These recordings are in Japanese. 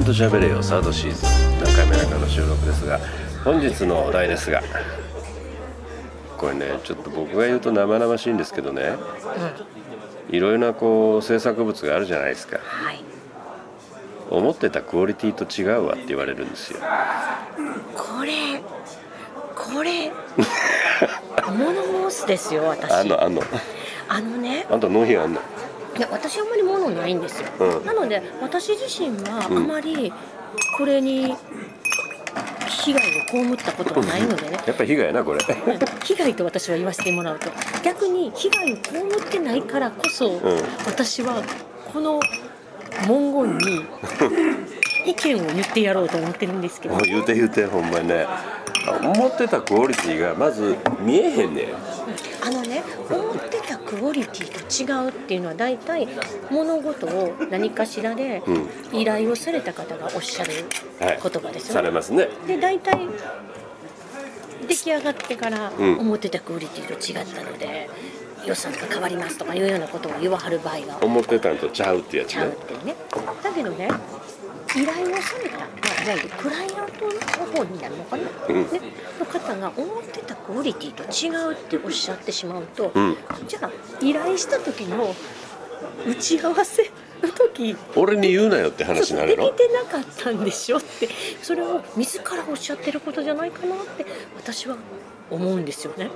んと喋れよサードシーズン。何回目中の収録ですが本日のお題ですがこれねちょっと僕が言うと生々しいんですけどね。いろいろなこう制作物があるじゃないですか。はい思ってたクオリティと違うわって言われるんですよ。これこれ物申すですよ私。あんのあんの。あのね。あんた納品あんの？いや私あんまり物ないんですよ、うん。なので私自身はあうん。まりこれに被害を被ったことがないのでね。やっぱり被害やなこれ。被害と私は言わせてもらうと。逆に被害を被ってないからこそ、ん。私はこの文言に 意見を言ってやろうと思ってるんですけど。もう言うて言うてほんまにね。思ってたクオリティがまず見えへんねん。あのね思ってたクオリティと違うっていうのは大体物事を何かしらでう依頼をされた方がおっしゃるはい。言葉ですさよね。れますね。で大体出来上がってからうん。思ってたクオリティと違ったので、予算が変わりますとかいうようなことを言わはる場合が思ってたんとちゃうってやつちゃうっねてね。だけどね依頼をされた、まあ、いわゆるクライアントの方になるのかな、うん。ね、の方が思ってたクオリティと違うっておっしゃってしまうと、うん。じゃあ依頼した時の打ち合わせの時俺に言うなよって話になるの？できてなかったんでしょ？ってそれを自らおっしゃってることじゃないかなって私は思うんですよね。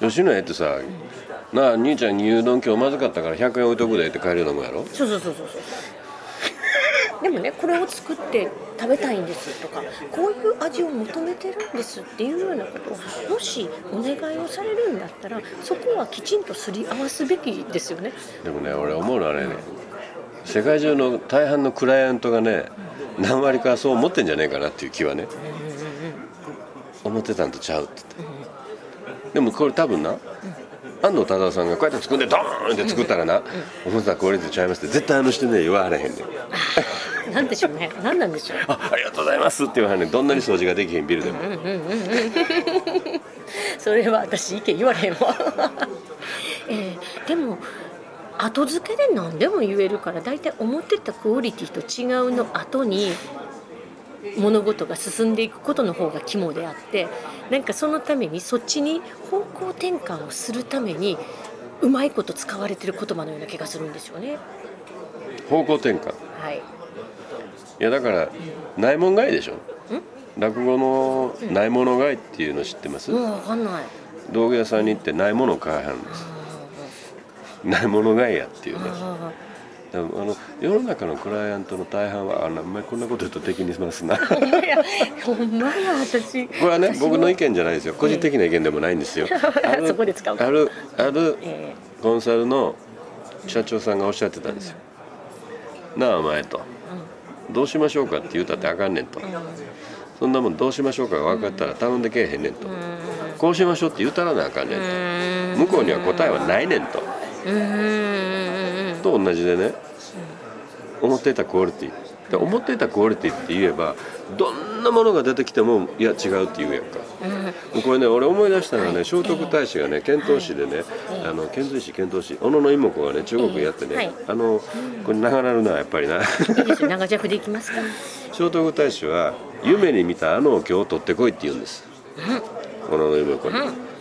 吉野家ってさ「なあ兄ちゃん牛丼今日まずかったから100円置いとくで」って買えるようなもんやろ？そうそうそうそうそうでもねこれを作って食べたいんですとかこういう味を求めてるんですっていうようなことをもしお願いをされるんだったらそこはきちんとすり合わすべきですよね。でもね俺思うのはね世界中の大半のクライアントがね何割かそう思ってんじゃねえかなっていう気はね思ってたんとちゃうって言って。でもこれ多分な安藤忠さんがこうやって作んでドーンって作ったらな思ってたクオリティちゃいますって絶対あの人ね言わはれへんねん なんでしょうね。何なんでしょう。あありがとうございます。って言わはんね。んどんなに掃除ができへんビルでも。それは私意見言われへんわ、えーでも後付けで何でも言えるから大体思ってたクオリティと違うの後に物事が進んでいくことの方が肝であってなんかそのためにそっちに方向転換をするためにうまいこと使われてる言葉のような気がするんですよね。方向転換。はい、いやだからないもん買いでしょ？落語のないもの買いっていうの知ってます？もうわかんない。道具屋さんに行ってないものを買いはるんです。ないもの買いやっていうね。あでもあの世の中のクライアントの大半はあんまりこんなこと言うと敵にしますな。ほんまやほんまや私。れはね僕の意見じゃないですよ。個人的な意見でもないんですよ。ある あるあるえコンサルの社長さんがおっしゃってたんですよ。なあお前とどうしましょうかって言うたってあかんねんと。そんなもんどうしましょうかが分かったら頼んでけえへんねんと。こうしましょうって言うたらなあかんねんと。向こうには答えはないねんと。と同じでね思ってたクオリティで思っていたクオリティって言えばどんなものが出てきてもいや違うって言うやんか。これね俺思い出したのはね聖徳太子がね遣唐使でねあの遣隋使遣唐使小野妹子がね中国やってね、はい。あのこれ長なるなやっぱりな。長尺でいきますか。聖徳太子は夢に見たあのお経を取ってこいって言うんです。小野妹子に。う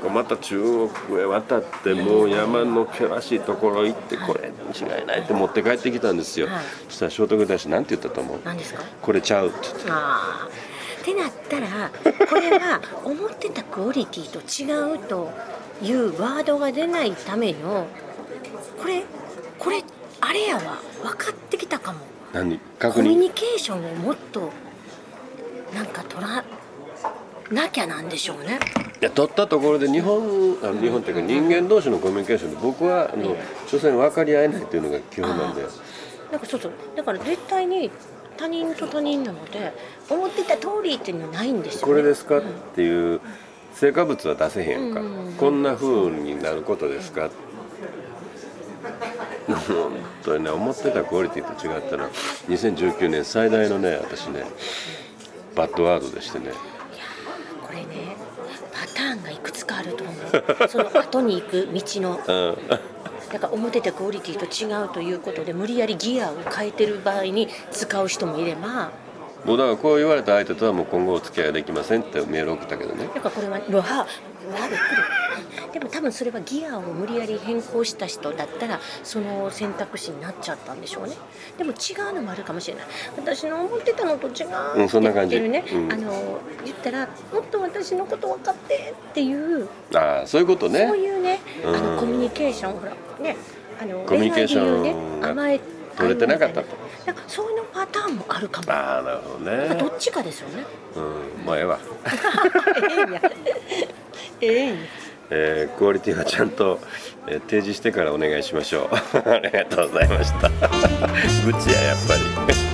小野妹子また中国へ渡ってもう山の険しいところ行ってこれ違いないって持って帰ってきたんですよ、はいそしたら聖徳太子なんて言ったと思う？何ですか？これちゃうって言ってああ。ってなったらこれは思ってたクオリティと違うというワードが出ないためのこれこれあれやわ分かってきたかも。何？コ確認ミュニケーションをもっとなんか取らなきゃなんでしょうね。いや取ったところで日本あの日本っていうか人間同士のコミュニケーションで僕はあの所詮分かり合えないっていうのが基本なんで。なんかそうそう。だから絶対に他人と他人なので思ってた通りっていうのはないんですよ、ね。これですかっていう成果物は出せへんか、うんこんな風になることですか？本当にね思ってたクオリティと違ったら2019年最大のね私ねバッドワードでしてねこれねパターンがいくつかあると思う。その後に行く道の。うん。だから思ってたクオリティと違うということで無理やりギアを変えてる場合に使う人もいればもうだからこう言われた相手とはもう今後お付き合いができませんってメール送ったけどね。だからこれはうわうわびっくり。でも多分それはギアを無理やり変更した人だったらその選択肢になっちゃったんでしょうね。でも違うのもあるかもしれない。私の思ってたのと違ううんそんな感じ。ね、うん。あの言ったらもっと私のこと分かってっていう。ああそういうことね。そういうね、あうん。のコミュニケーションほらね。あのコミュニケーション。ねが甘え取れてなかったと。なんかそういうのパターンもあるかも。ああなるほどなんかどねっちかですよね。うんまあええわ。ええんや。ええ ークオリティはちゃんと、えー提示してからお願いしましょう。ありがとうございました。愚痴ややっぱり